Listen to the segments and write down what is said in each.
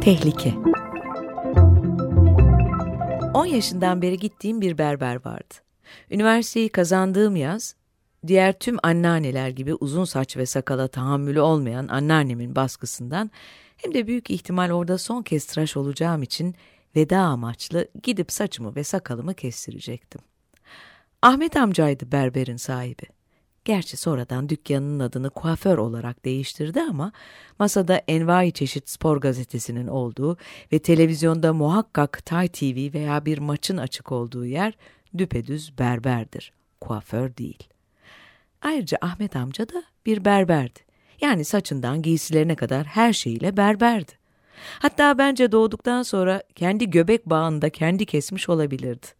Tehlike 10 yaşından beri gittiğim bir berber vardı. Üniversiteyi kazandığım yaz, diğer tüm anneanneler gibi uzun saç ve sakala tahammülü olmayan anneannemin baskısından hem de büyük ihtimal orada son kez tıraş olacağım için veda amaçlı gidip saçımı ve sakalımı kestirecektim. Ahmet amcaydı berberin sahibi. Gerçi sonradan dükkanının adını kuaför olarak değiştirdi ama masada envai çeşit spor gazetesinin olduğu ve televizyonda muhakkak Tay TV veya bir maçın açık olduğu yer düpedüz berberdir, kuaför değil. Ayrıca Ahmet amca da bir berberdi. Yani saçından giysilerine kadar her şeyiyle berberdi. Hatta bence doğduktan sonra kendi göbek bağında kendi kesmiş olabilirdi.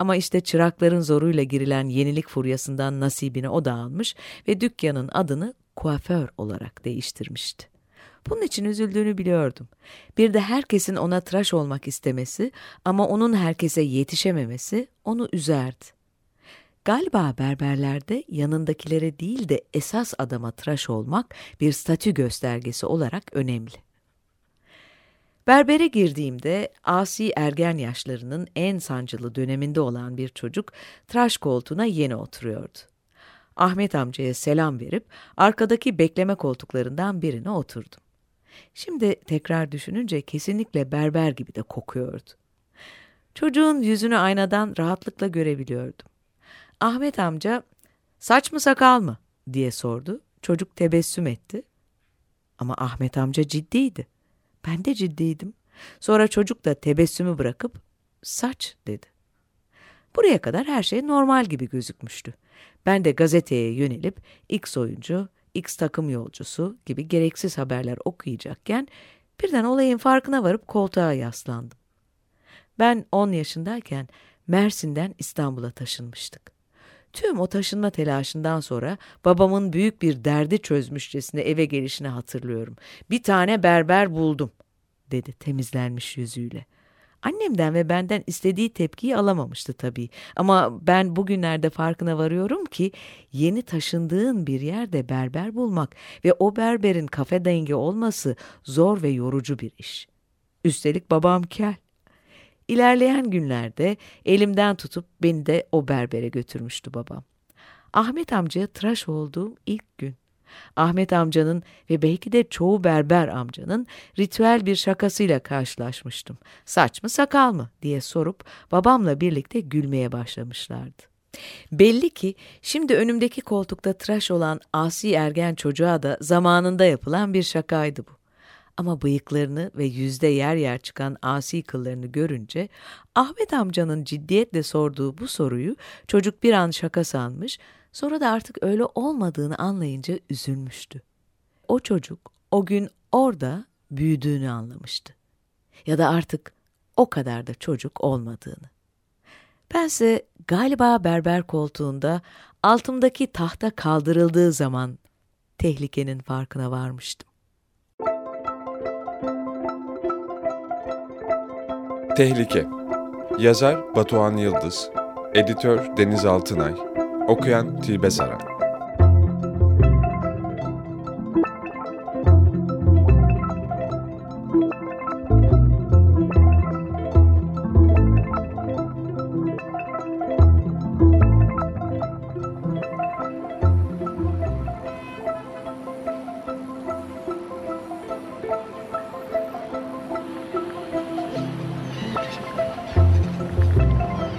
Ama işte çırakların zoruyla girilen yenilik furyasından nasibini o da almış ve dükkanın adını kuaför olarak değiştirmişti. Bunun için üzüldüğünü biliyordum. Bir de herkesin ona tıraş olmak istemesi ama onun herkese yetişememesi onu üzerdi. Galiba berberlerde yanındakilere değil de esas adama tıraş olmak bir statü göstergesi olarak önemli. Berbere girdiğimde asi ergen yaşlarının en sancılı döneminde olan bir çocuk tıraş koltuğuna yeni oturuyordu. Ahmet amcaya selam verip arkadaki bekleme koltuklarından birine oturdum. Şimdi tekrar düşününce kesinlikle berber gibi de kokuyordu. Çocuğun yüzünü aynadan rahatlıkla görebiliyordum. Ahmet amca saç mı sakal mı diye sordu. Çocuk tebessüm etti. Ama Ahmet amca ciddiydi. Ben de ciddiydim. Sonra çocuk da tebessümü bırakıp saç dedi. Buraya kadar her şey normal gibi gözükmüştü. Ben de gazeteye yönelip X oyuncu, X takım yolcusu gibi gereksiz haberler okuyacakken birden olayın farkına varıp koltuğa yaslandım. Ben 10 yaşındayken Mersin'den İstanbul'a taşınmıştık. Tüm o taşınma telaşından sonra babamın büyük bir derdi çözmüşçesine eve gelişini hatırlıyorum. Bir tane berber buldum, dedi temizlenmiş yüzüyle. Annemden ve benden istediği tepkiyi alamamıştı tabii. Ama ben bugünlerde farkına varıyorum ki yeni taşındığın bir yerde berber bulmak ve o berberin kafe dengi olması zor ve yorucu bir iş. Üstelik babam kel. İlerleyen günlerde elimden tutup beni de o berbere götürmüştü babam. Ahmet amcaya tıraş olduğum ilk gün. Ahmet amcanın ve belki de çoğu berber amcanın ritüel bir şakasıyla karşılaşmıştım. Saç mı sakal mı diye sorup babamla birlikte gülmeye başlamışlardı. Belli ki şimdi önümdeki koltukta tıraş olan asi ergen çocuğa da zamanında yapılan bir şakaydı bu. Ama bıyıklarını ve yüzde yer yer çıkan asi kıllarını görünce Ahmet amcanın ciddiyetle sorduğu bu soruyu çocuk bir an şaka sanmış, sonra da artık öyle olmadığını anlayınca üzülmüştü. O çocuk o gün orada büyüdüğünü anlamıştı. Ya da artık o kadar da çocuk olmadığını. Bense galiba berber koltuğunda altımdaki tahta kaldırıldığı zaman tehlikenin farkına varmıştım. Tehlike. Yazar Batuhan Yıldız. Editör Deniz Altınay. Okuyan Tilbe Saran